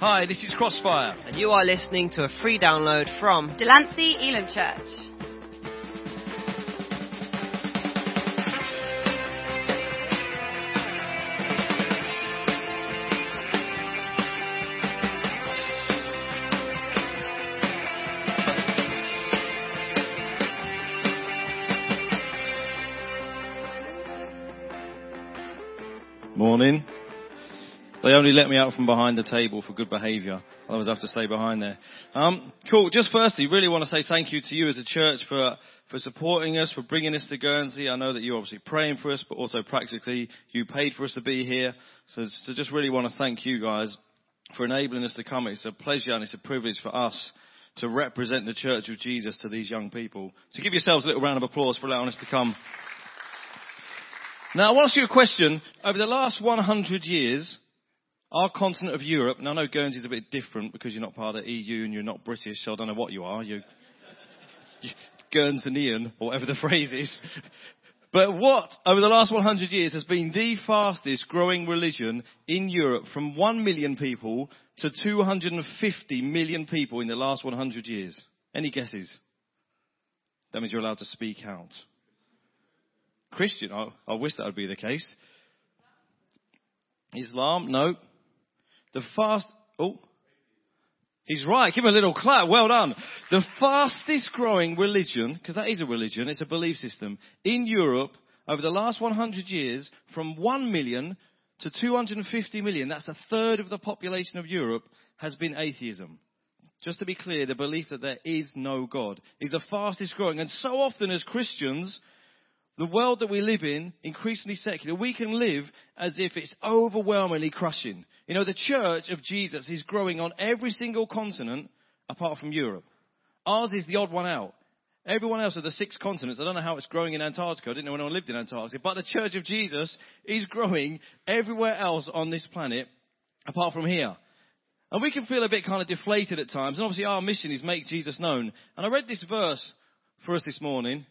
Hi, this is Crossfire. and you are listening to a free download from Delancey Elim Church. They only let me out from behind the table for good behaviour. Otherwise, I have to stay behind there. Um, cool. Just firstly, really want to say thank you to you as a church for for supporting us, for bringing us to Guernsey. I know that you're obviously praying for us, but also practically you paid for us to be here. So, so just really want to thank you guys for enabling us to come. It's a pleasure and it's a privilege for us to represent the Church of Jesus to these young people. So give yourselves a little round of applause for allowing us to come. Now, I want to ask you a question. Over the last 100 years, our continent of Europe, and I know Guernsey's a bit different because you're not part of the EU and you're not British, so I don't know what you are. You're, you're Guernseyan, or whatever the phrase is. But what, over the last 100 years, has been the fastest growing religion in Europe from 1 million people to 250 million people in the last 100 years? Any guesses? That means you're allowed to speak out. Christian, I, I wish that would be the case. Islam, no. The fast, oh, he's right. Give him a little clap. Well done. The fastest growing religion, because that is a religion, it's a belief system, in Europe over the last 100 years from 1 million to 250 million, that's a third of the population of Europe, has been atheism. Just to be clear, the belief that there is no God is the fastest growing. And so often as Christians, the world that we live in, increasingly secular, we can live as if it's overwhelmingly crushing. You know, the church of Jesus is growing on every single continent apart from Europe. Ours is the odd one out. Everyone else of the six continents, I don't know how it's growing in Antarctica. I didn't know anyone lived in Antarctica. But the church of Jesus is growing everywhere else on this planet apart from here. And we can feel a bit kind of deflated at times. And obviously our mission is make Jesus known. And I read this verse for us this morning.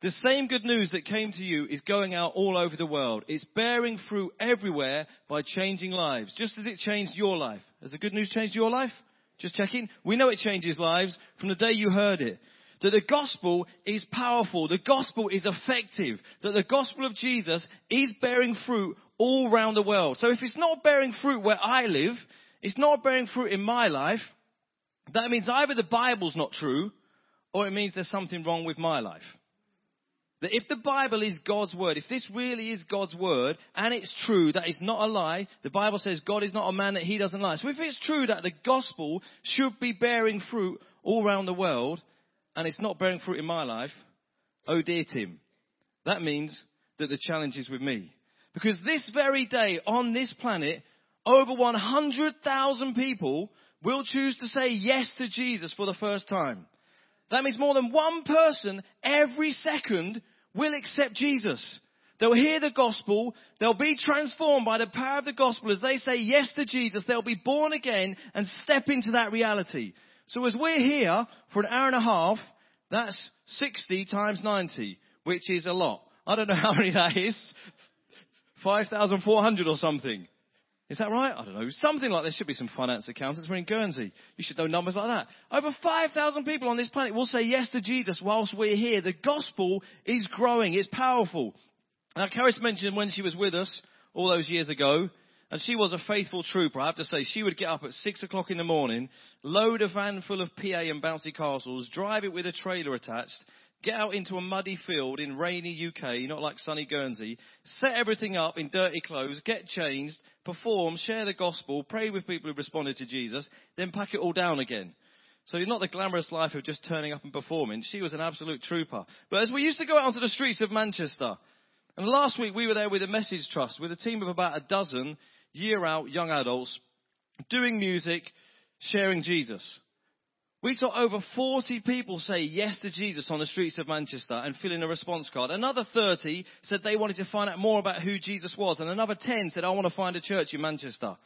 The same good news that came to you is going out all over the world. It's bearing fruit everywhere by changing lives, just as it changed your life. Has the good news changed your life? Just checking. We know it changes lives from the day you heard it. That the gospel is powerful. The gospel is effective. That the gospel of Jesus is bearing fruit all around the world. So if it's not bearing fruit where I live, it's not bearing fruit in my life, that means either the Bible's not true, or it means there's something wrong with my life. That if the Bible is God's word, if this really is God's word, and it's true, that is not a lie, the Bible says God is not a man that he doesn't lie. So if it's true that the gospel should be bearing fruit all around the world, and it's not bearing fruit in my life, oh dear Tim, that means that the challenge is with me. Because this very day on this planet, over 100,000 people will choose to say yes to Jesus for the first time. That means more than one person every second will accept Jesus. They'll hear the gospel. They'll be transformed by the power of the gospel as they say yes to Jesus. They'll be born again and step into that reality. So as we're here for an hour and a half, that's 60 times 90, which is a lot. I don't know how many that is. 5,400 or something. Is that right? I don't know. Something like there should be some finance accountants. We're in Guernsey. You should know numbers like that. Over 5,000 people on this planet will say yes to Jesus whilst we're here. The gospel is growing. It's powerful. Now, Karis mentioned when she was with us all those years ago, and she was a faithful trooper. I have to say, she would get up at six o'clock in the morning, load a van full of PA and bouncy castles, drive it with a trailer attached, get out into a muddy field in rainy UK, not like sunny Guernsey, set everything up in dirty clothes, get changed, perform, share the gospel, pray with people who responded to Jesus, then pack it all down again. So it's not the glamorous life of just turning up and performing. She was an absolute trooper. But as we used to go out onto the streets of Manchester, and last week we were there with a message trust with a team of about a dozen year out young adults doing music, sharing Jesus. We saw over 40 people say yes to Jesus on the streets of Manchester and fill in a response card. Another 30 said they wanted to find out more about who Jesus was. And another 10 said, I want to find a church in Manchester.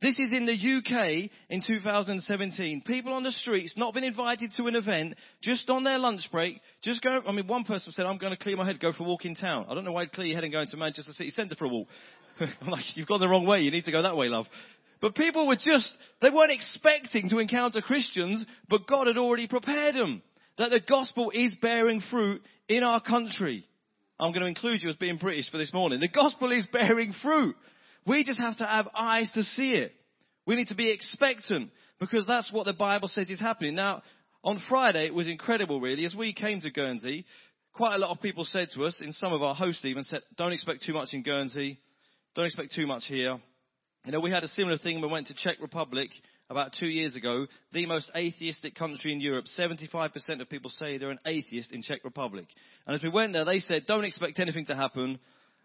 This is in the UK in 2017. People on the streets, not been invited to an event, just on their lunch break, just go, I mean, one person said, I'm going to clear my head, go for a walk in town. I don't know why you'd clear your head and go into Manchester City Centre for a walk. I'm like, you've gone the wrong way. You need to go that way, love. But people were just, they weren't expecting to encounter Christians, but God had already prepared them. That the gospel is bearing fruit in our country. I'm going to include you as being British for this morning. The gospel is bearing fruit. We just have to have eyes to see it. We need to be expectant because that's what the Bible says is happening. Now, on Friday, it was incredible really. As we came to Guernsey, quite a lot of people said to us, in some of our hosts even said, don't expect too much in Guernsey. Don't expect too much here. You know, we had a similar thing when we went to Czech Republic about two years ago, the most atheistic country in Europe. 75% of people say they're an atheist in Czech Republic. And as we went there, they said, don't expect anything to happen.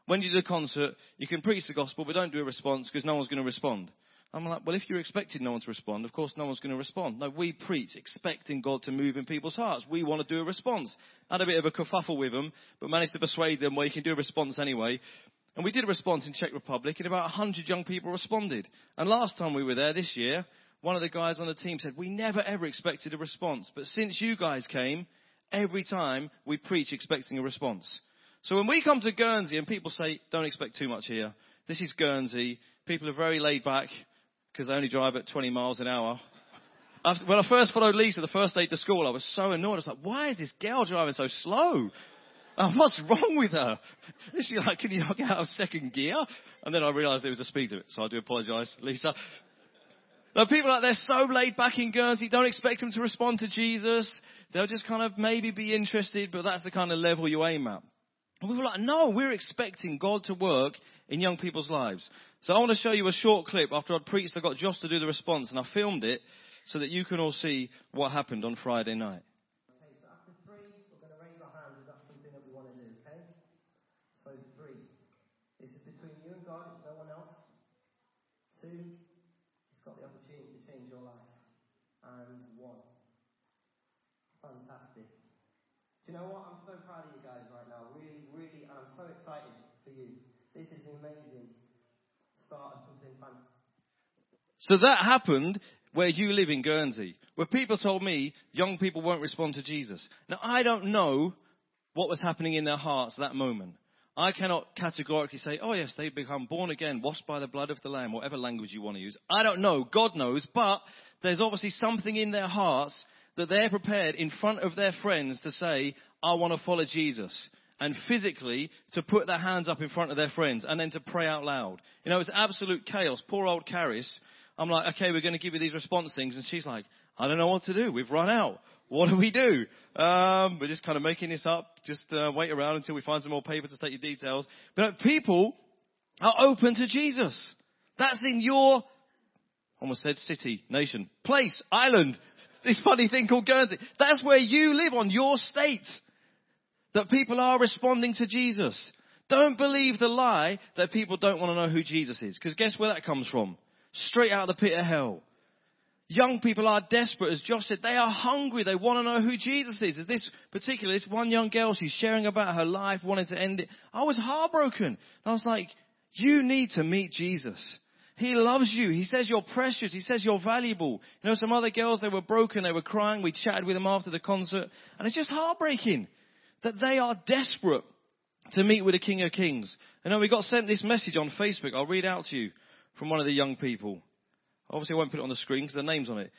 When you do the concert, you can preach the gospel, but don't do a response because no one's going to respond. I'm like, well, if you're expecting no one to respond, of course no one's going to respond. No, we preach expecting God to move in people's hearts. We want to do a response. Had a bit of a kerfuffle with them, but managed to persuade them, well, you can do a response anyway. And we did a response in Czech Republic, and about 100 young people responded. And last time we were there this year, one of the guys on the team said, we never ever expected a response. But since you guys came, every time we preach expecting a response. So when we come to Guernsey and people say, don't expect too much here, this is Guernsey, people are very laid back because they only drive at 20 miles an hour. When I first followed Lisa the first day to school, I was so annoyed. I was like, why is this girl driving so slow? Oh, what's wrong with her? Is she like, can you get out of second gear? And then I realised there was a speed limit, so I do apologise, Lisa. Now, people like they're so laid back in Guernsey, don't expect them to respond to Jesus. They'll just kind of maybe be interested, but that's the kind of level you aim at. And we were like, no, we're expecting God to work in young people's lives. So I want to show you a short clip. After I'd preached, I got Josh to do the response, and I filmed it so that you can all see what happened on Friday night. Okay, so after three, we're going to raise our hands if that's something that we want to do, okay? So three. This is between you and God, it's no one else. Two, it's got the opportunity to change your life. And one. Fantastic. Do you know what? I'm so proud of you guys right now. Really, really, and I'm so excited for you. This is the amazing start of something fantastic. So that happened where you live in Guernsey, where people told me young people won't respond to Jesus. Now I don't know what was happening in their hearts at that moment. I cannot categorically say, oh yes, they've become born again, washed by the blood of the Lamb, whatever language you want to use. I don't know. God knows. But there's obviously something in their hearts that they're prepared in front of their friends to say, I want to follow Jesus. And physically to put their hands up in front of their friends and then to pray out loud. You know, it's absolute chaos. Poor old Caris. I'm like, okay, we're going to give you these response things. And she's like, I don't know what to do. We've run out. What do we do? Um, we're just kind of making this up. Just uh, wait around until we find some more paper to take your details. But people are open to Jesus. That's in your, almost said city, nation, place, island. This funny thing called Guernsey. That's where you live on your state. That people are responding to Jesus. Don't believe the lie that people don't want to know who Jesus is. Because guess where that comes from? Straight out of the pit of hell. Young people are desperate, as Josh said. They are hungry. They want to know who Jesus is. As this particular, this one young girl, she's sharing about her life, wanting to end it. I was heartbroken. I was like, you need to meet Jesus. He loves you. He says you're precious. He says you're valuable. You know, some other girls, they were broken. They were crying. We chatted with them after the concert. And it's just heartbreaking that they are desperate to meet with the King of Kings. And then we got sent this message on Facebook. I'll read out to you from one of the young people. Obviously, I won't put it on the screen because the name's on it.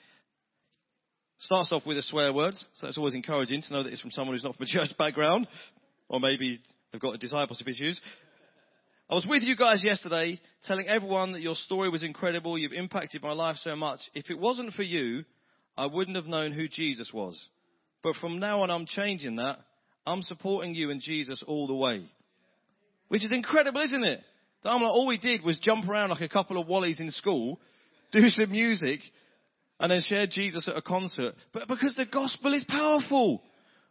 Starts off with a swear word, so it's always encouraging to know that it's from someone who's not from a church background, or maybe they've got a discipleship issues. I was with you guys yesterday telling everyone that your story was incredible. You've impacted my life so much. If it wasn't for you, I wouldn't have known who Jesus was. But from now on, I'm changing that. I'm supporting you and Jesus all the way. Which is incredible, isn't it? I'm like, all we did was jump around like a couple of wallies in school, do some music, and then share Jesus at a concert. But because the gospel is powerful.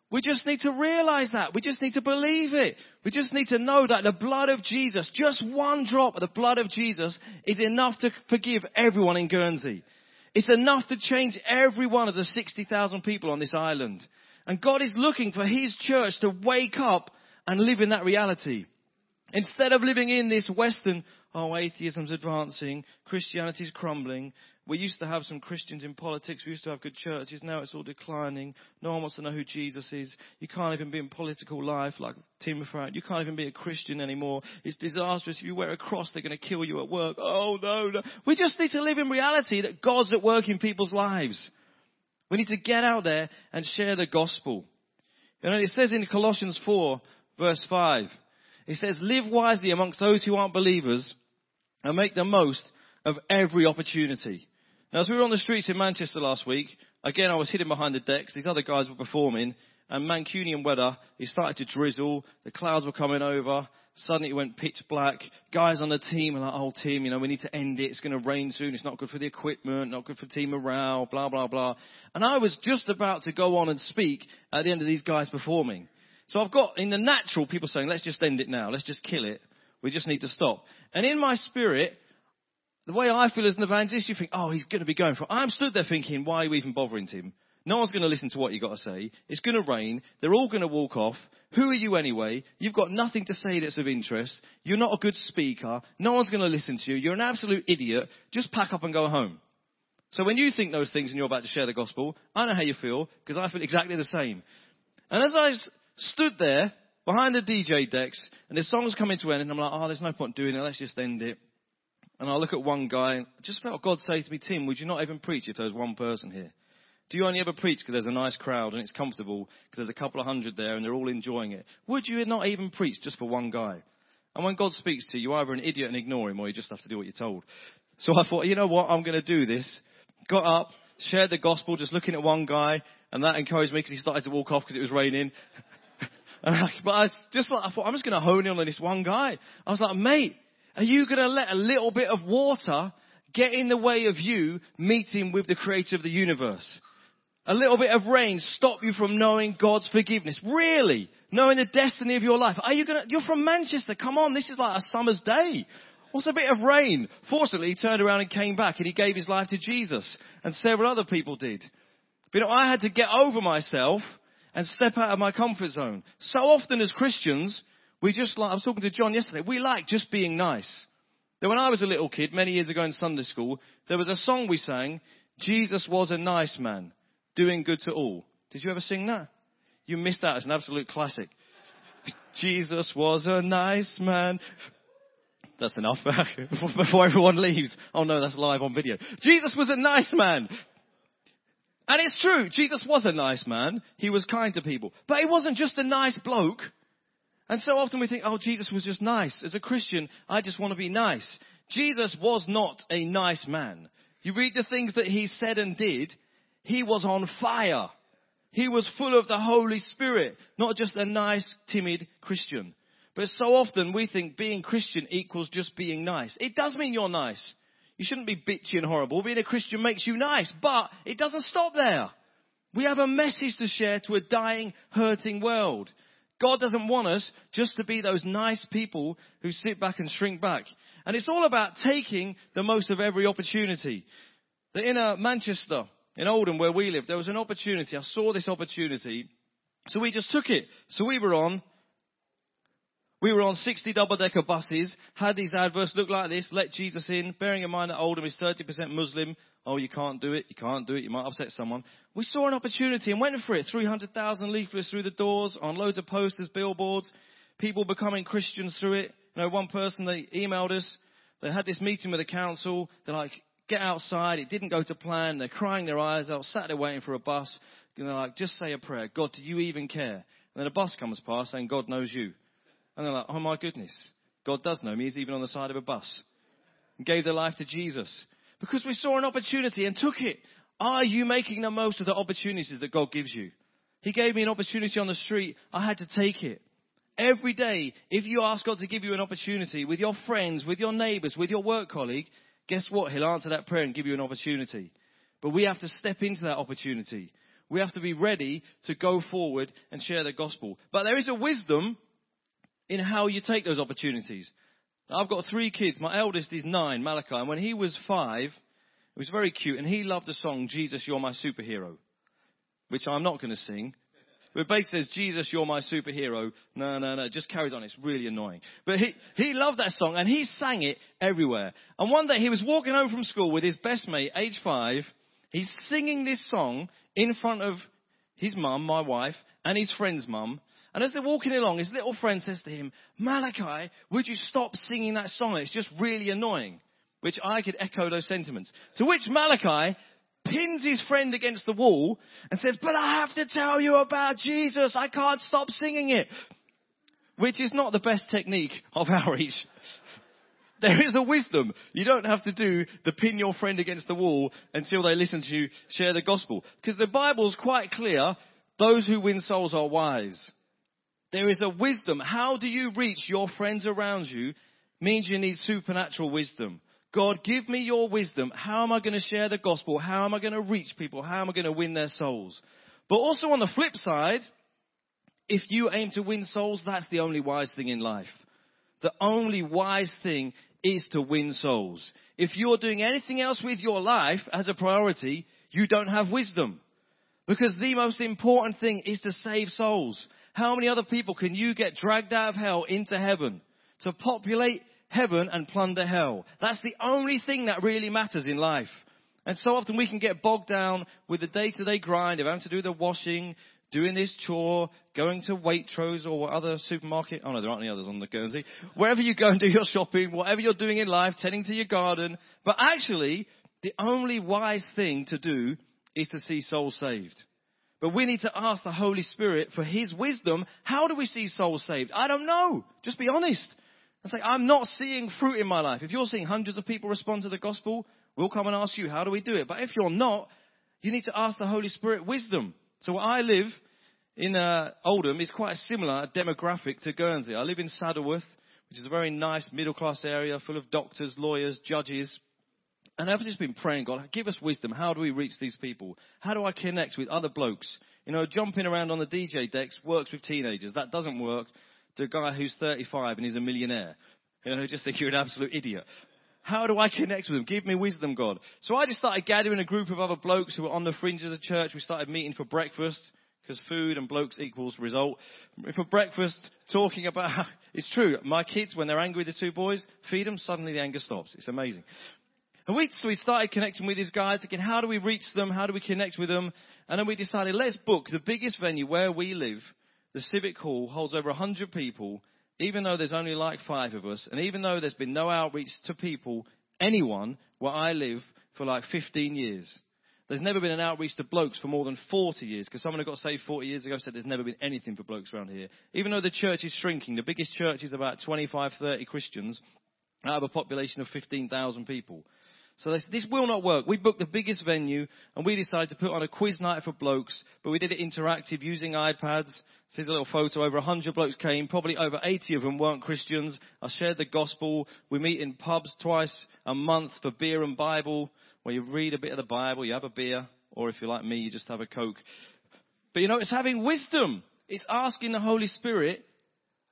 We just need to realize that. We just need to believe it. We just need to know that the blood of Jesus, just one drop of the blood of Jesus is enough to forgive everyone in Guernsey. It's enough to change every one of the 60,000 people on this island. And God is looking for His church to wake up and live in that reality. Instead of living in this Western, oh, atheism's advancing, Christianity's crumbling. We used to have some Christians in politics. We used to have good churches. Now it's all declining. No one wants to know who Jesus is. You can't even be in political life like Tim Farron. You can't even be a Christian anymore. It's disastrous. If you wear a cross, they're going to kill you at work. Oh, no, no. We just need to live in reality that God's at work in people's lives. We need to get out there and share the gospel. Know, it says in Colossians 4, verse 5, it says, live wisely amongst those who aren't believers and make the most of every opportunity. Now, as we were on the streets in Manchester last week, again, I was hidden behind the decks. These other guys were performing, and Mancunian weather, it started to drizzle. The clouds were coming over. Suddenly it went pitch black. Guys on the team are like, oh, team, you know, we need to end it. It's going to rain soon. It's not good for the equipment, not good for team morale, blah, blah, blah. And I was just about to go on and speak at the end of these guys performing. So I've got in the natural people saying, let's just end it now. Let's just kill it. We just need to stop. And in my spirit, the way I feel as an evangelist, you think, oh, he's going to be going for it. I'm stood there thinking, why are you even bothering him? No one's going to listen to what you've got to say. It's going to rain. They're all going to walk off. Who are you anyway? You've got nothing to say that's of interest. You're not a good speaker. No one's going to listen to you. You're an absolute idiot. Just pack up and go home. So when you think those things and you're about to share the gospel, I know how you feel because I feel exactly the same. And as I stood there behind the DJ decks and the song's coming to an end and I'm like, oh, there's no point doing it. Let's just end it. And I look at one guy and just felt God say to me, Tim, would you not even preach if there was one person here? Do you only ever preach because there's a nice crowd and it's comfortable because there's a couple of hundred there and they're all enjoying it? Would you not even preach just for one guy? And when God speaks to you, you're either an idiot and ignore him or you just have to do what you're told. So I thought, you know what, I'm going to do this. Got up, shared the gospel just looking at one guy and that encouraged me because he started to walk off because it was raining. but I just like, I thought, I'm just going to hone in on this one guy. I was like, mate, are you going to let a little bit of water get in the way of you meeting with the creator of the universe? A little bit of rain stop you from knowing God's forgiveness? Really? Knowing the destiny of your life? Are you gonna, you're from Manchester. Come on, this is like a summer's day. What's a bit of rain? Fortunately, he turned around and came back and he gave his life to Jesus. And several other people did. But you know, I had to get over myself and step out of my comfort zone. So often as Christians, we just like, I was talking to John yesterday, we like just being nice. Now, when I was a little kid, many years ago in Sunday school, there was a song we sang, Jesus was a nice man, doing good to all. Did you ever sing that? You missed that. It's an absolute classic. Jesus was a nice man. That's enough. Before everyone leaves. Oh no, that's live on video. Jesus was a nice man. And it's true. Jesus was a nice man. He was kind to people. But he wasn't just a nice bloke. And so often we think, oh, Jesus was just nice. As a Christian, I just want to be nice. Jesus was not a nice man. You read the things that he said and did, he was on fire. He was full of the Holy Spirit, not just a nice, timid Christian. But so often we think being Christian equals just being nice. It does mean you're nice. You shouldn't be bitchy and horrible. Being a Christian makes you nice, but it doesn't stop there. We have a message to share to a dying, hurting world. God doesn't want us just to be those nice people who sit back and shrink back. And it's all about taking the most of every opportunity. The inner Manchester, in Oldham where we live, there was an opportunity. I saw this opportunity. So we just took it. So we were on, we were on 60 double decker buses, had these adverts look like this, let Jesus in, bearing in mind that Oldham is 30% Muslim. Oh, you can't do it, you can't do it, you might upset someone. We saw an opportunity and went for it. 300,000 leaflets through the doors, on loads of posters, billboards, people becoming Christians through it. You know, one person, they emailed us, they had this meeting with the council, they're like, get outside, it didn't go to plan, they're crying their eyes out, sat there waiting for a bus, and they're like, just say a prayer, God, do you even care? And then a bus comes past saying, God knows you. And they're like, oh my goodness, God does know me, he's even on the side of a bus. And gave their life to Jesus. Because we saw an opportunity and took it. Are you making the most of the opportunities that God gives you? He gave me an opportunity on the street. I had to take it. Every day, if you ask God to give you an opportunity with your friends, with your neighbors, with your work colleague, guess what? He'll answer that prayer and give you an opportunity. But we have to step into that opportunity. We have to be ready to go forward and share the gospel. But there is a wisdom in how you take those opportunities. I've got three kids. My eldest is nine, Malachi, and when he was five, it was very cute, and he loved the song, Jesus, You're My Superhero, which I'm not going to sing. It basically says, Jesus, you're my superhero. No, no, no. Just carries on. It's really annoying. But he, he loved that song and he sang it everywhere. And one day he was walking home from school with his best mate, age five. He's singing this song in front of his mum, my wife, and his friend's mum. And as they're walking along, his little friend says to him, Malachi, would you stop singing that song? It's just really annoying. Which I could echo those sentiments. To which Malachi pins his friend against the wall and says, but I have to tell you about Jesus. I can't stop singing it. Which is not the best technique of outreach. There is a wisdom. You don't have to do the pin your friend against the wall until they listen to you share the gospel. Because the Bible's quite clear. Those who win souls are wise. There is a wisdom. How do you reach your friends around you means you need supernatural wisdom. God, give me your wisdom. How am I going to share the gospel? How am I going to reach people? How am I going to win their souls? But also on the flip side, if you aim to win souls, that's the only wise thing in life. The only wise thing is to win souls. If you're doing anything else with your life as a priority, you don't have wisdom. Because the most important thing is to save souls. How many other people can you get dragged out of hell into heaven? To populate heaven and plunder hell. That's the only thing that really matters in life. And so often we can get bogged down with the day to day grind of having to do the washing, doing this chore, going to Waitrose or other supermarket. Oh no, there aren't any others on the Guernsey. Wherever you go and do your shopping, whatever you're doing in life, tending to your garden. But actually, the only wise thing to do is to see souls saved. But we need to ask the Holy Spirit for His wisdom. How do we see souls saved? I don't know. Just be honest and say, I'm not seeing fruit in my life. If you're seeing hundreds of people respond to the gospel, we'll come and ask you, how do we do it? But if you're not, you need to ask the Holy Spirit wisdom. So where I live in uh, Oldham is quite a similar demographic to Guernsey. I live in Saddleworth, which is a very nice middle class area full of doctors, lawyers, judges. And I've just been praying, God, give us wisdom. How do we reach these people? How do I connect with other blokes? You know, jumping around on the DJ decks works with teenagers. That doesn't work to a guy who's 35 and he's a millionaire. You know, who just think you're an absolute idiot. How do I connect with them? Give me wisdom, God. So I just started gathering a group of other blokes who were on the fringes of church. We started meeting for breakfast because food and blokes equals result. For breakfast, talking about it's true. My kids, when they're angry the two boys, feed them, suddenly the anger stops. It's amazing. And we, so we started connecting with these guys, thinking, how do we reach them? How do we connect with them? And then we decided, let's book the biggest venue where we live the Civic Hall holds over 100 people, even though there's only like five of us, and even though there's been no outreach to people, anyone, where I live, for like 15 years. There's never been an outreach to blokes for more than 40 years, because someone who got saved 40 years ago said there's never been anything for blokes around here. Even though the church is shrinking, the biggest church is about 25, 30 Christians out of a population of 15,000 people. So this, this will not work. We booked the biggest venue and we decided to put on a quiz night for blokes, but we did it interactive using iPads. This is a little photo. Over 100 blokes came. Probably over 80 of them weren't Christians. I shared the gospel. We meet in pubs twice a month for beer and Bible, where you read a bit of the Bible, you have a beer, or if you're like me, you just have a Coke. But you know, it's having wisdom. It's asking the Holy Spirit,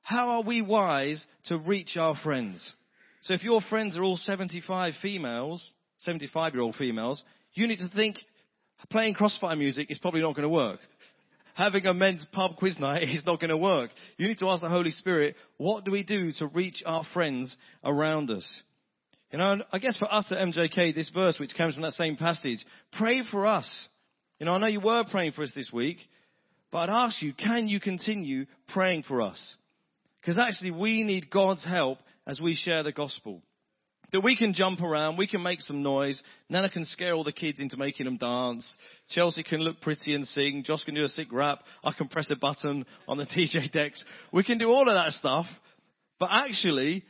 how are we wise to reach our friends? So if your friends are all 75 females, 75 year old females, you need to think playing crossfire music is probably not going to work. Having a men's pub quiz night is not going to work. You need to ask the Holy Spirit, what do we do to reach our friends around us? You know, I guess for us at MJK, this verse, which comes from that same passage, pray for us. You know, I know you were praying for us this week, but I'd ask you, can you continue praying for us? Because actually we need God's help as we share the gospel. That we can jump around, we can make some noise. Nana can scare all the kids into making them dance. Chelsea can look pretty and sing. Josh can do a sick rap. I can press a button on the DJ decks. We can do all of that stuff. But actually,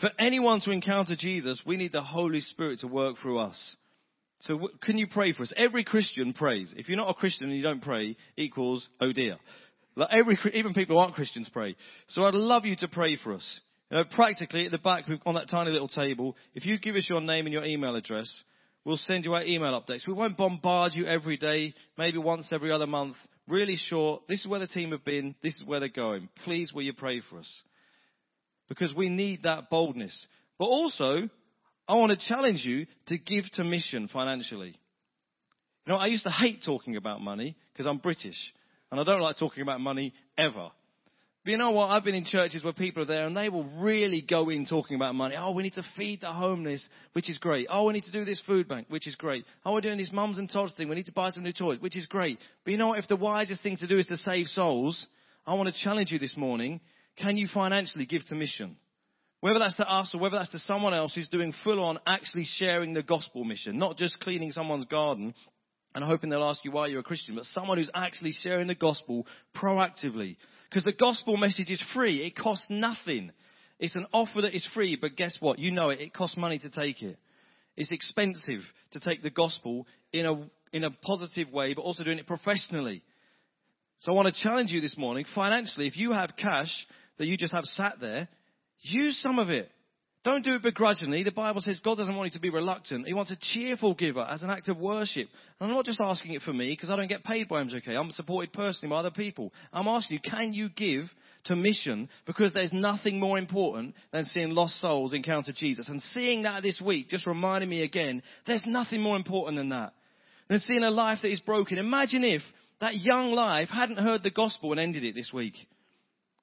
for anyone to encounter Jesus, we need the Holy Spirit to work through us. So can you pray for us? Every Christian prays. If you're not a Christian and you don't pray, equals oh dear. Like every, even people who aren't Christians pray. So I'd love you to pray for us. You know, practically at the back on that tiny little table, if you give us your name and your email address, we'll send you our email updates. We won't bombard you every day, maybe once every other month. Really short. This is where the team have been. This is where they're going. Please, will you pray for us? Because we need that boldness. But also, I want to challenge you to give to mission financially. You know, I used to hate talking about money because I'm British. And I don't like talking about money ever. But you know what? I've been in churches where people are there and they will really go in talking about money. Oh, we need to feed the homeless, which is great. Oh, we need to do this food bank, which is great. Oh, we're doing this mums and tots thing. We need to buy some new toys, which is great. But you know what? If the wisest thing to do is to save souls, I want to challenge you this morning. Can you financially give to mission? Whether that's to us or whether that's to someone else who's doing full on actually sharing the gospel mission, not just cleaning someone's garden and hoping they'll ask you why you're a Christian, but someone who's actually sharing the gospel proactively. Because the gospel message is free. It costs nothing. It's an offer that is free, but guess what? You know it. It costs money to take it. It's expensive to take the gospel in a, in a positive way, but also doing it professionally. So I want to challenge you this morning, financially, if you have cash that you just have sat there, use some of it. Don't do it begrudgingly. The Bible says God doesn't want you to be reluctant. He wants a cheerful giver as an act of worship. And I'm not just asking it for me because I don't get paid by MJK. I'm supported personally by other people. I'm asking you, can you give to mission because there's nothing more important than seeing lost souls encounter Jesus. And seeing that this week just reminded me again, there's nothing more important than that. Than seeing a life that is broken. Imagine if that young life hadn't heard the gospel and ended it this week.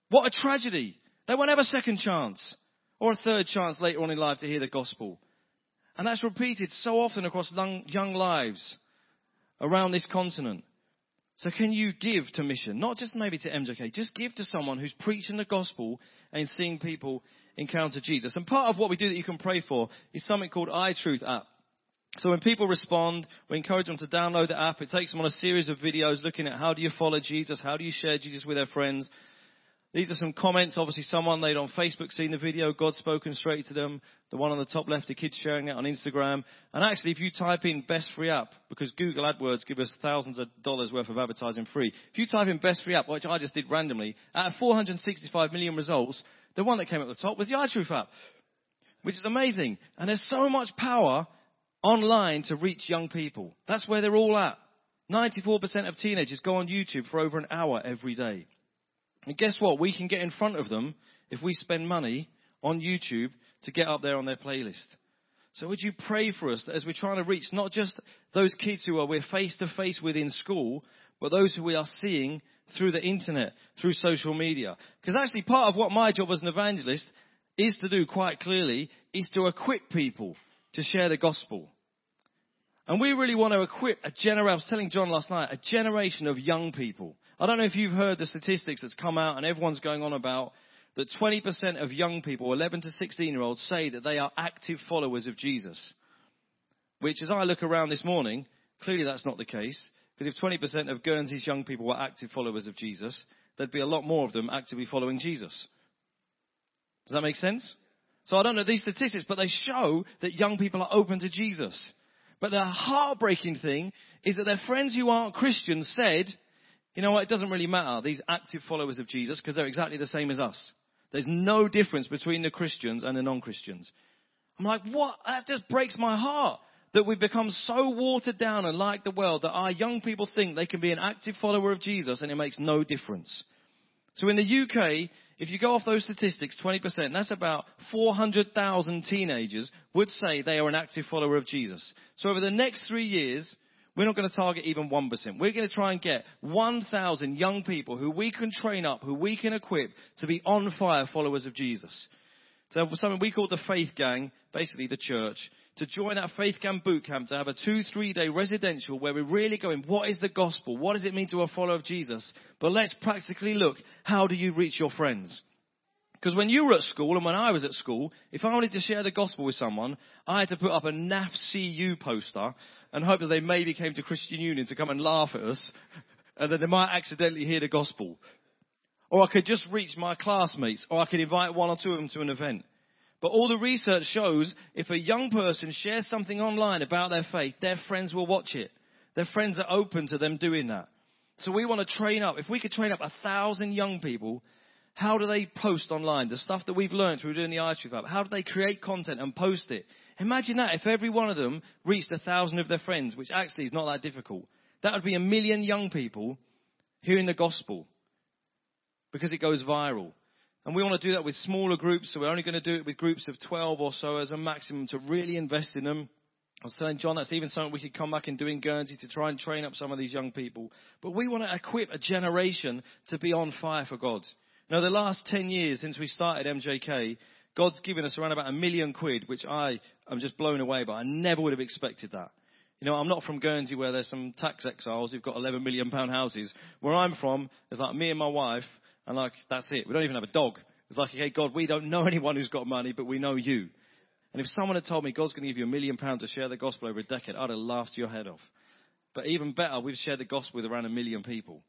What a tragedy. They won't have a second chance or a third chance later on in life to hear the gospel. And that's repeated so often across young lives around this continent. So can you give to mission? Not just maybe to MJK, just give to someone who's preaching the gospel and seeing people encounter Jesus. And part of what we do that you can pray for is something called iTruth app. So when people respond, we encourage them to download the app. It takes them on a series of videos looking at how do you follow Jesus? How do you share Jesus with their friends? These are some comments. Obviously, someone laid on Facebook seen the video, God spoken straight to them. The one on the top left, the kids sharing it on Instagram. And actually, if you type in best free app, because Google AdWords give us thousands of dollars worth of advertising free. If you type in best free app, which I just did randomly, out of 465 million results, the one that came at the top was the iTruth app, which is amazing. And there's so much power online to reach young people. That's where they're all at. 94% of teenagers go on YouTube for over an hour every day. And guess what? We can get in front of them if we spend money on YouTube to get up there on their playlist. So would you pray for us as we're trying to reach not just those kids who are we're face to face with in school, but those who we are seeing through the internet, through social media. Because actually part of what my job as an evangelist is to do quite clearly is to equip people to share the gospel. And we really want to equip a generation, I was telling John last night, a generation of young people I don't know if you've heard the statistics that's come out and everyone's going on about that 20% of young people, 11 to 16 year olds, say that they are active followers of Jesus. Which, as I look around this morning, clearly that's not the case. Because if 20% of Guernsey's young people were active followers of Jesus, there'd be a lot more of them actively following Jesus. Does that make sense? So I don't know these statistics, but they show that young people are open to Jesus. But the heartbreaking thing is that their friends who aren't Christians said, you know what? It doesn't really matter, these active followers of Jesus, because they're exactly the same as us. There's no difference between the Christians and the non-Christians. I'm like, what? That just breaks my heart that we've become so watered down and like the world that our young people think they can be an active follower of Jesus and it makes no difference. So in the UK, if you go off those statistics, 20%, that's about 400,000 teenagers would say they are an active follower of Jesus. So over the next three years, we're not going to target even 1%. We're going to try and get 1,000 young people who we can train up, who we can equip to be on fire followers of Jesus. So something we call the Faith Gang, basically the church, to join our Faith Gang boot camp to have a two, three day residential where we're really going, what is the gospel? What does it mean to a follower of Jesus? But let's practically look, how do you reach your friends? Because when you were at school and when I was at school, if I wanted to share the gospel with someone, I had to put up a NAF CU poster and hope that they maybe came to Christian Union to come and laugh at us and that they might accidentally hear the gospel. Or I could just reach my classmates or I could invite one or two of them to an event. But all the research shows if a young person shares something online about their faith, their friends will watch it. Their friends are open to them doing that. So we want to train up. If we could train up a thousand young people, how do they post online? The stuff that we've learned through doing the iTruth app. How do they create content and post it? Imagine that if every one of them reached a thousand of their friends, which actually is not that difficult. That would be a million young people hearing the gospel because it goes viral. And we want to do that with smaller groups, so we're only going to do it with groups of 12 or so as a maximum to really invest in them. I was telling John that's even something we could come back and do in Guernsey to try and train up some of these young people. But we want to equip a generation to be on fire for God. Now, the last 10 years since we started MJK, God's given us around about a million quid, which I am just blown away by. I never would have expected that. You know, I'm not from Guernsey where there's some tax exiles who've got 11 million pound houses. Where I'm from, it's like me and my wife, and like, that's it. We don't even have a dog. It's like, okay, God, we don't know anyone who's got money, but we know you. And if someone had told me God's going to give you a million pounds to share the gospel over a decade, I'd have laughed your head off. But even better, we've shared the gospel with around a million people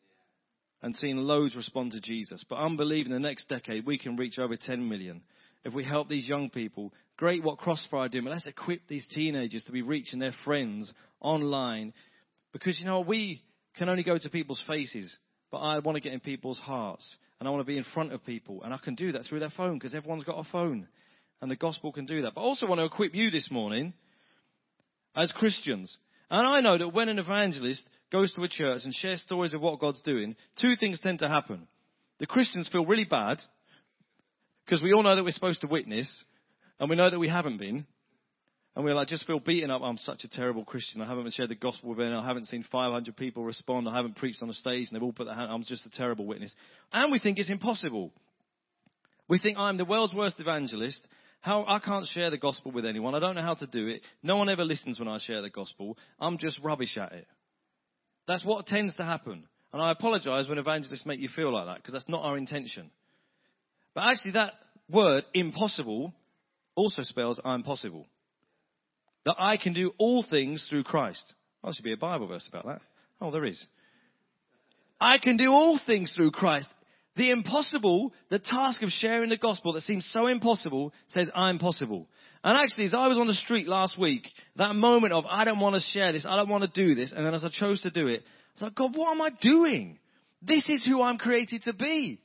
and seen loads respond to Jesus. But in the next decade we can reach over 10 million if we help these young people. Great what Crossfire are doing, but let's equip these teenagers to be reaching their friends online. Because, you know, we can only go to people's faces, but I want to get in people's hearts. And I want to be in front of people. And I can do that through their phone because everyone's got a phone. And the gospel can do that. But I also want to equip you this morning as Christians. And I know that when an evangelist goes to a church and shares stories of what God's doing, two things tend to happen. The Christians feel really bad because we all know that we're supposed to witness and we know that we haven't been. And we're like, just feel beaten up. I'm such a terrible Christian. I haven't shared the gospel with anyone. I haven't seen 500 people respond. I haven't preached on a stage and they've all put their hand. I'm just a terrible witness. And we think it's impossible. We think I'm the world's worst evangelist how I can't share the gospel with anyone. I don't know how to do it. No one ever listens when I share the gospel. I'm just rubbish at it. That's what tends to happen. And I apologize when evangelists make you feel like that because that's not our intention. But actually, that word, impossible, also spells I'm possible. That I can do all things through Christ. Oh, there should be a Bible verse about that. Oh, there is. I can do all things through Christ the impossible, the task of sharing the gospel that seems so impossible says, I'm possible. And actually, as I was on the street last week, that moment of, I don't want to share this, I don't want to do this, and then as I chose to do it, I was like, God, what am I doing? This is who I'm created to be.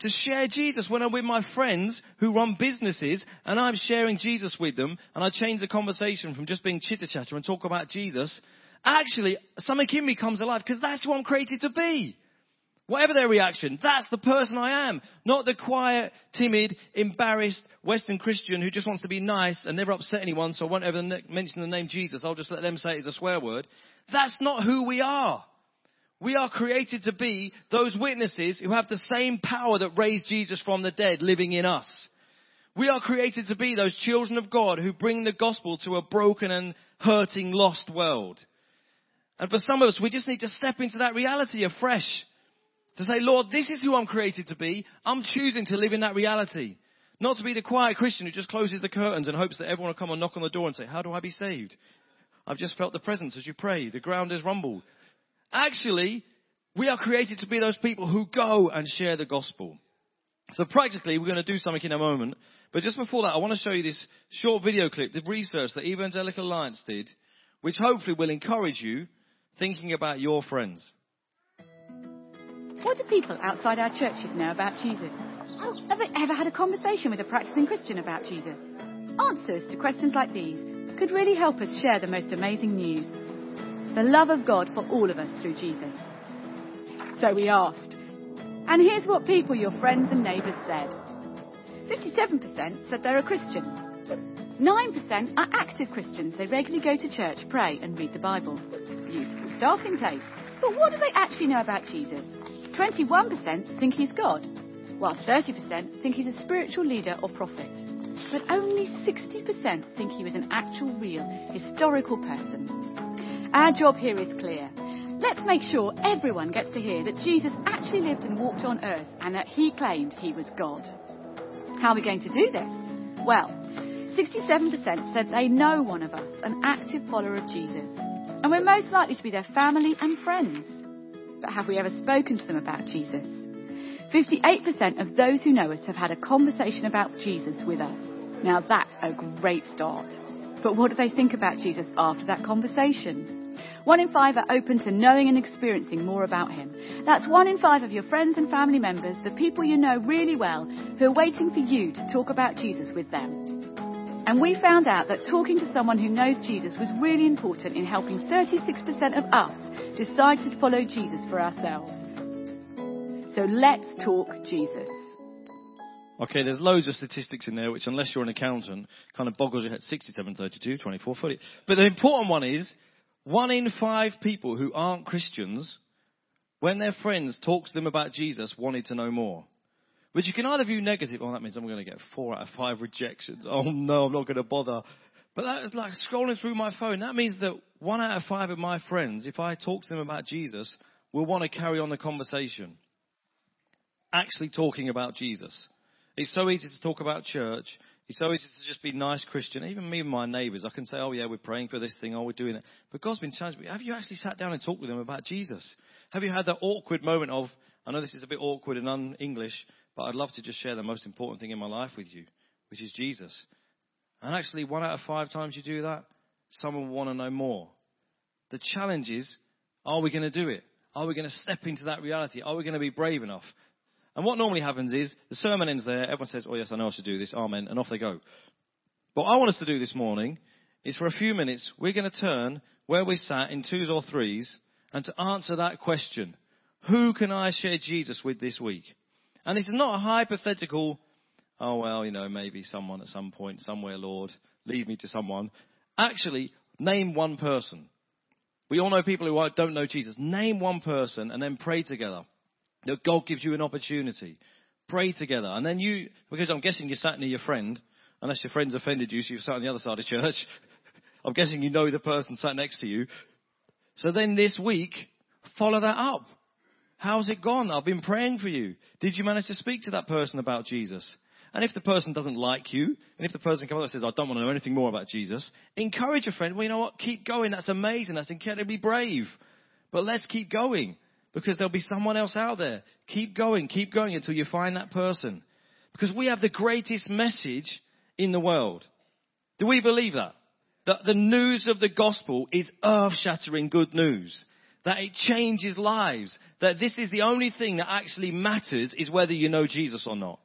To share Jesus when I'm with my friends who run businesses and I'm sharing Jesus with them and I change the conversation from just being chitter chatter and talk about Jesus. Actually, something in me comes alive because that's who I'm created to be. Whatever their reaction, that's the person I am. Not the quiet, timid, embarrassed Western Christian who just wants to be nice and never upset anyone, so I won't ever mention the name Jesus. I'll just let them say it's a swear word. That's not who we are. We are created to be those witnesses who have the same power that raised Jesus from the dead living in us. We are created to be those children of God who bring the gospel to a broken and hurting, lost world. And for some of us, we just need to step into that reality afresh. To say, Lord, this is who I'm created to be. I'm choosing to live in that reality. Not to be the quiet Christian who just closes the curtains and hopes that everyone will come and knock on the door and say, how do I be saved? I've just felt the presence as you pray. The ground has rumbled. Actually, we are created to be those people who go and share the gospel. So practically, we're going to do something in a moment. But just before that, I want to show you this short video clip, the research that Evangelical Alliance did, which hopefully will encourage you thinking about your friends. What do people outside our churches know about Jesus? Oh, have they ever had a conversation with a practicing Christian about Jesus? Answers to questions like these could really help us share the most amazing news the love of God for all of us through Jesus. So we asked. And here's what people, your friends and neighbours, said 57% said they're a Christian. 9% are active Christians. They regularly go to church, pray, and read the Bible. Useful starting place. But what do they actually know about Jesus? 21% think he's God, while 30% think he's a spiritual leader or prophet. But only 60% think he was an actual, real, historical person. Our job here is clear. Let's make sure everyone gets to hear that Jesus actually lived and walked on earth and that he claimed he was God. How are we going to do this? Well, 67% said they know one of us, an active follower of Jesus. And we're most likely to be their family and friends but have we ever spoken to them about Jesus? 58% of those who know us have had a conversation about Jesus with us. Now that's a great start. But what do they think about Jesus after that conversation? One in five are open to knowing and experiencing more about him. That's one in five of your friends and family members, the people you know really well, who are waiting for you to talk about Jesus with them. And we found out that talking to someone who knows Jesus was really important in helping 36% of us decide to follow Jesus for ourselves. So let's talk Jesus. Okay, there's loads of statistics in there, which unless you're an accountant, kind of boggles your head. 67, 32, 24, 40. But the important one is, one in five people who aren't Christians, when their friends talk to them about Jesus, wanted to know more. Which you can either view negative, oh, that means I'm going to get four out of five rejections. Oh no, I'm not going to bother. But that is like scrolling through my phone. That means that one out of five of my friends, if I talk to them about Jesus, will want to carry on the conversation. Actually talking about Jesus. It's so easy to talk about church. It's so easy to just be nice Christian. Even me and my neighbours, I can say, oh yeah, we're praying for this thing, oh we're doing it. But God's been challenging me. Have you actually sat down and talked with them about Jesus? Have you had that awkward moment of, I know this is a bit awkward and un-English, but I'd love to just share the most important thing in my life with you, which is Jesus. And actually, one out of five times you do that, someone will want to know more. The challenge is, are we going to do it? Are we going to step into that reality? Are we going to be brave enough? And what normally happens is the sermon ends there. Everyone says, Oh, yes, I know I should do this. Amen. And off they go. But what I want us to do this morning is for a few minutes, we're going to turn where we sat in twos or threes and to answer that question Who can I share Jesus with this week? And it's not a hypothetical, oh, well, you know, maybe someone at some point, somewhere, Lord, lead me to someone. Actually, name one person. We all know people who don't know Jesus. Name one person and then pray together that God gives you an opportunity. Pray together. And then you, because I'm guessing you sat near your friend, unless your friend's offended you, so you've sat on the other side of church. I'm guessing you know the person sat next to you. So then this week, follow that up. How's it gone? I've been praying for you. Did you manage to speak to that person about Jesus? And if the person doesn't like you, and if the person comes up and says, I don't want to know anything more about Jesus, encourage a friend. Well, you know what? Keep going. That's amazing. That's incredibly brave. But let's keep going because there'll be someone else out there. Keep going, keep going until you find that person. Because we have the greatest message in the world. Do we believe that? That the news of the gospel is earth shattering good news. That it changes lives. That this is the only thing that actually matters is whether you know Jesus or not.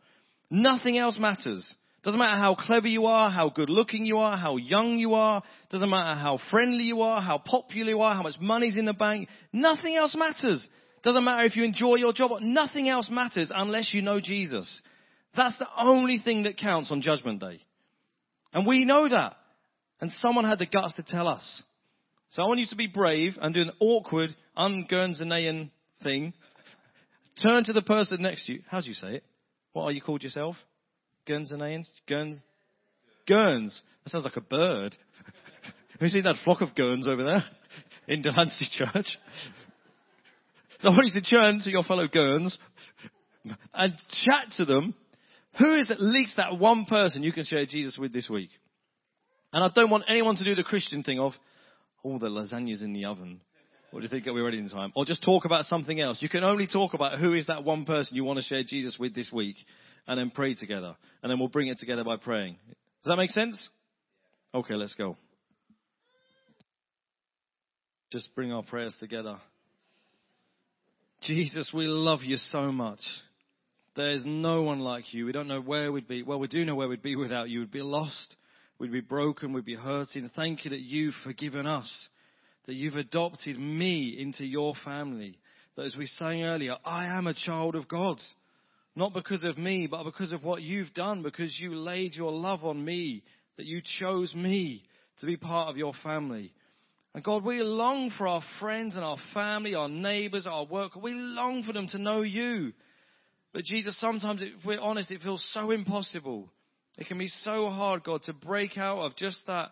Nothing else matters. Doesn't matter how clever you are, how good looking you are, how young you are. Doesn't matter how friendly you are, how popular you are, how much money's in the bank. Nothing else matters. Doesn't matter if you enjoy your job. Nothing else matters unless you know Jesus. That's the only thing that counts on Judgment Day. And we know that. And someone had the guts to tell us. So I want you to be brave and do an awkward, un-Guernseyayan thing. Turn to the person next to you. How do you say it? What are you called yourself? Guernseyans? Guerns? Guerns. That sounds like a bird. Have you seen that flock of Guerns over there in Delancey Church? So I want you to turn to your fellow Guerns and chat to them. Who is at least that one person you can share Jesus with this week? And I don't want anyone to do the Christian thing of, oh, the lasagna's in the oven. What do you think? Are we ready in time? Or just talk about something else. You can only talk about who is that one person you want to share Jesus with this week and then pray together. And then we'll bring it together by praying. Does that make sense? Okay, let's go. Just bring our prayers together. Jesus, we love you so much. There's no one like you. We don't know where we'd be. Well, we do know where we'd be without you. We'd be lost. We'd be broken. We'd be hurting. Thank you that you've forgiven us, that you've adopted me into your family. That as we sang earlier, I am a child of God. Not because of me, but because of what you've done, because you laid your love on me, that you chose me to be part of your family. And God, we long for our friends and our family, our neighbors, our work. We long for them to know you. But Jesus, sometimes, if we're honest, it feels so impossible. It can be so hard, God, to break out of just that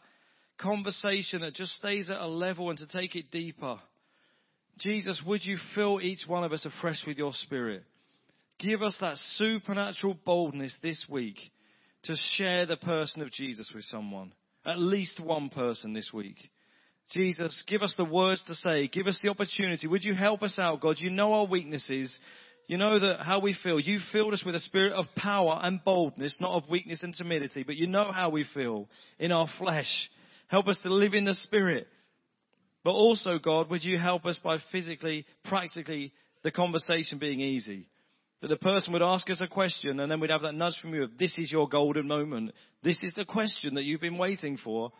conversation that just stays at a level and to take it deeper. Jesus, would you fill each one of us afresh with your spirit? Give us that supernatural boldness this week to share the person of Jesus with someone. At least one person this week. Jesus, give us the words to say. Give us the opportunity. Would you help us out, God? You know our weaknesses. You know that how we feel. You filled us with a spirit of power and boldness, not of weakness and timidity, but you know how we feel in our flesh. Help us to live in the spirit. But also, God, would you help us by physically, practically, the conversation being easy? That the person would ask us a question and then we'd have that nudge from you of this is your golden moment. This is the question that you've been waiting for.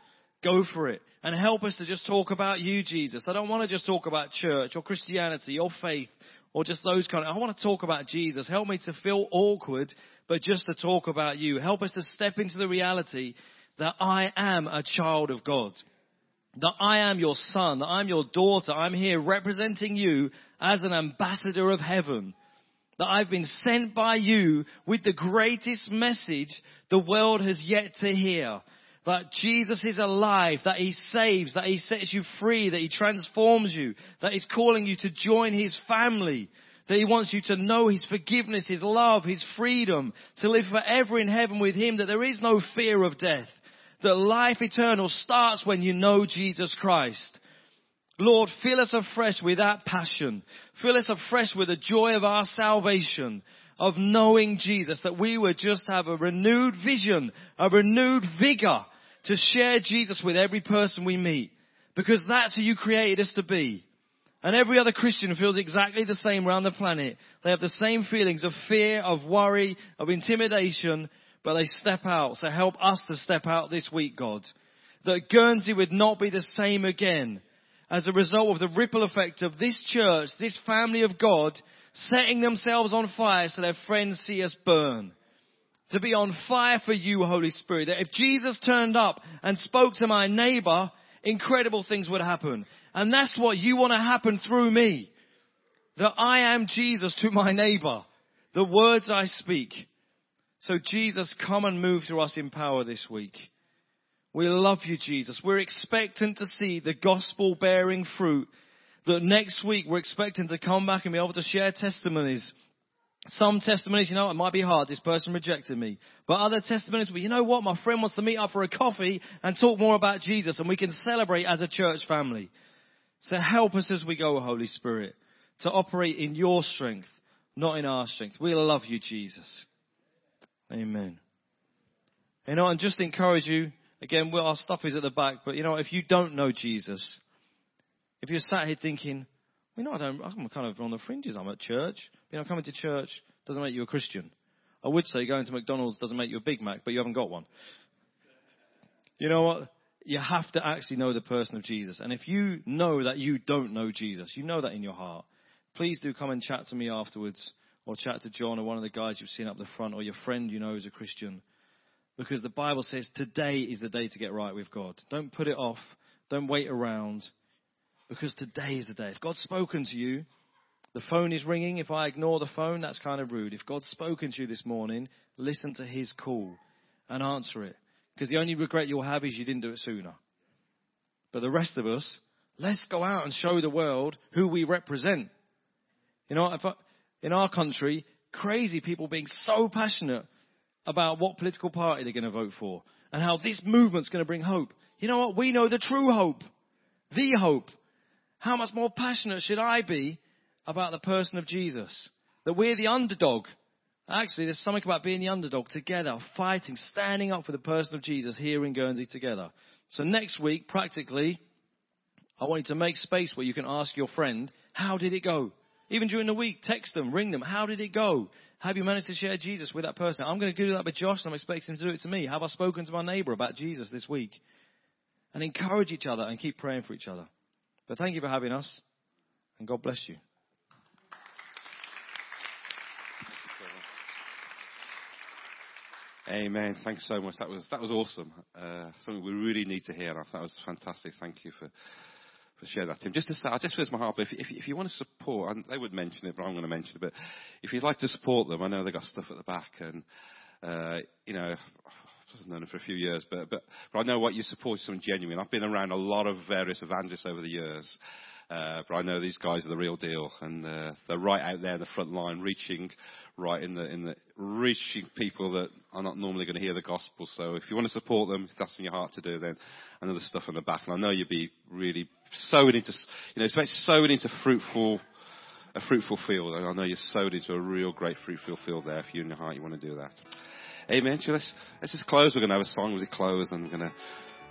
Go for it. And help us to just talk about you, Jesus. I don't want to just talk about church or Christianity or faith or just those kind of, I want to talk about Jesus. Help me to feel awkward, but just to talk about you. Help us to step into the reality that I am a child of God. That I am your son, that I'm your daughter. I'm here representing you as an ambassador of heaven. That I've been sent by you with the greatest message the world has yet to hear. That Jesus is alive, that He saves, that He sets you free, that He transforms you, that He's calling you to join His family, that He wants you to know His forgiveness, His love, His freedom, to live forever in heaven with Him, that there is no fear of death, that life eternal starts when you know Jesus Christ. Lord, fill us afresh with that passion. Fill us afresh with the joy of our salvation, of knowing Jesus, that we would just have a renewed vision, a renewed vigor to share Jesus with every person we meet. Because that's who you created us to be. And every other Christian feels exactly the same around the planet. They have the same feelings of fear, of worry, of intimidation, but they step out. So help us to step out this week, God. That Guernsey would not be the same again as a result of the ripple effect of this church, this family of God, setting themselves on fire so their friends see us burn. To be on fire for you, Holy Spirit. That if Jesus turned up and spoke to my neighbor, incredible things would happen. And that's what you want to happen through me. That I am Jesus to my neighbor. The words I speak. So Jesus, come and move through us in power this week. We love you, Jesus. We're expectant to see the gospel bearing fruit. That next week we're expecting to come back and be able to share testimonies. Some testimonies, you know, it might be hard. This person rejected me. But other testimonies, well, you know what? My friend wants to meet up for a coffee and talk more about Jesus and we can celebrate as a church family. So help us as we go, Holy Spirit, to operate in your strength, not in our strength. We love you, Jesus. Amen. You know, and just encourage you, again, our stuff is at the back, but you know, if you don't know Jesus, if you're sat here thinking, you know, I don't, I'm kind of on the fringes, I'm at church, you know, coming to church doesn't make you a Christian. I would say going to McDonald's doesn't make you a Big Mac, but you haven't got one. You know what? You have to actually know the person of Jesus. And if you know that you don't know Jesus, you know that in your heart, please do come and chat to me afterwards or chat to John or one of the guys you've seen up the front or your friend you know is a Christian. Because the Bible says today is the day to get right with God. Don't put it off. Don't wait around. Because today is the day. If God's spoken to you, the phone is ringing. If I ignore the phone, that's kind of rude. If God's spoken to you this morning, listen to his call and answer it. Because the only regret you'll have is you didn't do it sooner. But the rest of us, let's go out and show the world who we represent. You know, I, in our country, crazy people being so passionate about what political party they're going to vote for and how this movement's going to bring hope. You know what? We know the true hope. The hope. How much more passionate should I be about the person of Jesus? That we're the underdog. Actually, there's something about being the underdog together, fighting, standing up for the person of Jesus here in Guernsey together. So next week, practically, I want you to make space where you can ask your friend, how did it go? Even during the week, text them, ring them. How did it go? Have you managed to share Jesus with that person? I'm going to do that with Josh and I'm expecting him to do it to me. Have I spoken to my neighbor about Jesus this week? And encourage each other and keep praying for each other. But thank you for having us and God bless you. Amen. Thanks so much. That was that was awesome. Uh, something we really need to hear. That was fantastic. Thank you for for sharing that, Tim. Just to say, I just feels my heart. But if, if, if you want to support, and they would mention it, but I'm going to mention it. But if you'd like to support them, I know they've got stuff at the back, and uh, you know, I've known them for a few years, but, but but I know what you support is something genuine. I've been around a lot of various evangelists over the years. Uh, but I know these guys are the real deal, and uh, they're right out there in the front line, reaching right in the in the reaching people that are not normally going to hear the gospel. So if you want to support them, if that's in your heart to do, then the stuff on the back, and I know you'd be really sowing into you know it's sowing into fruitful a fruitful field, and I know you're sowed into a real great fruitful field there. If you in your heart you want to do that, Amen. So let's let's just close. We're going to have a song as we close, and we're going to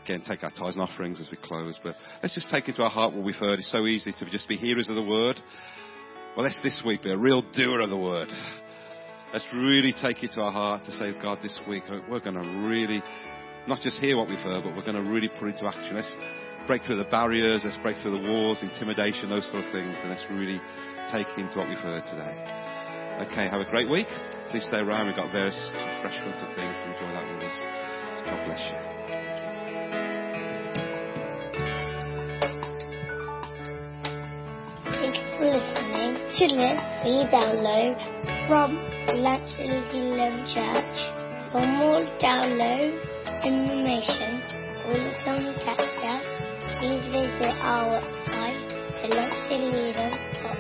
again take our tithes and offerings as we close. But let's just take into our heart what we've heard. It's so easy to just be hearers of the word. Well, let's this week be a real doer of the word. Let's really take it to our heart to say, God, this week uh, we're going to really not just hear what we've heard, but we're going to really put into action. Let's break through the barriers, let's break through the walls, intimidation, those sort of things, and let's really take into what we've heard today. Okay, have a great week. please stay around. We've got various refreshments and things. Enjoy that with us. God bless you. Listening to this free download from Delancey Elim Church. For more downloads, information, or contact us, please visit our website at lansingleader.com.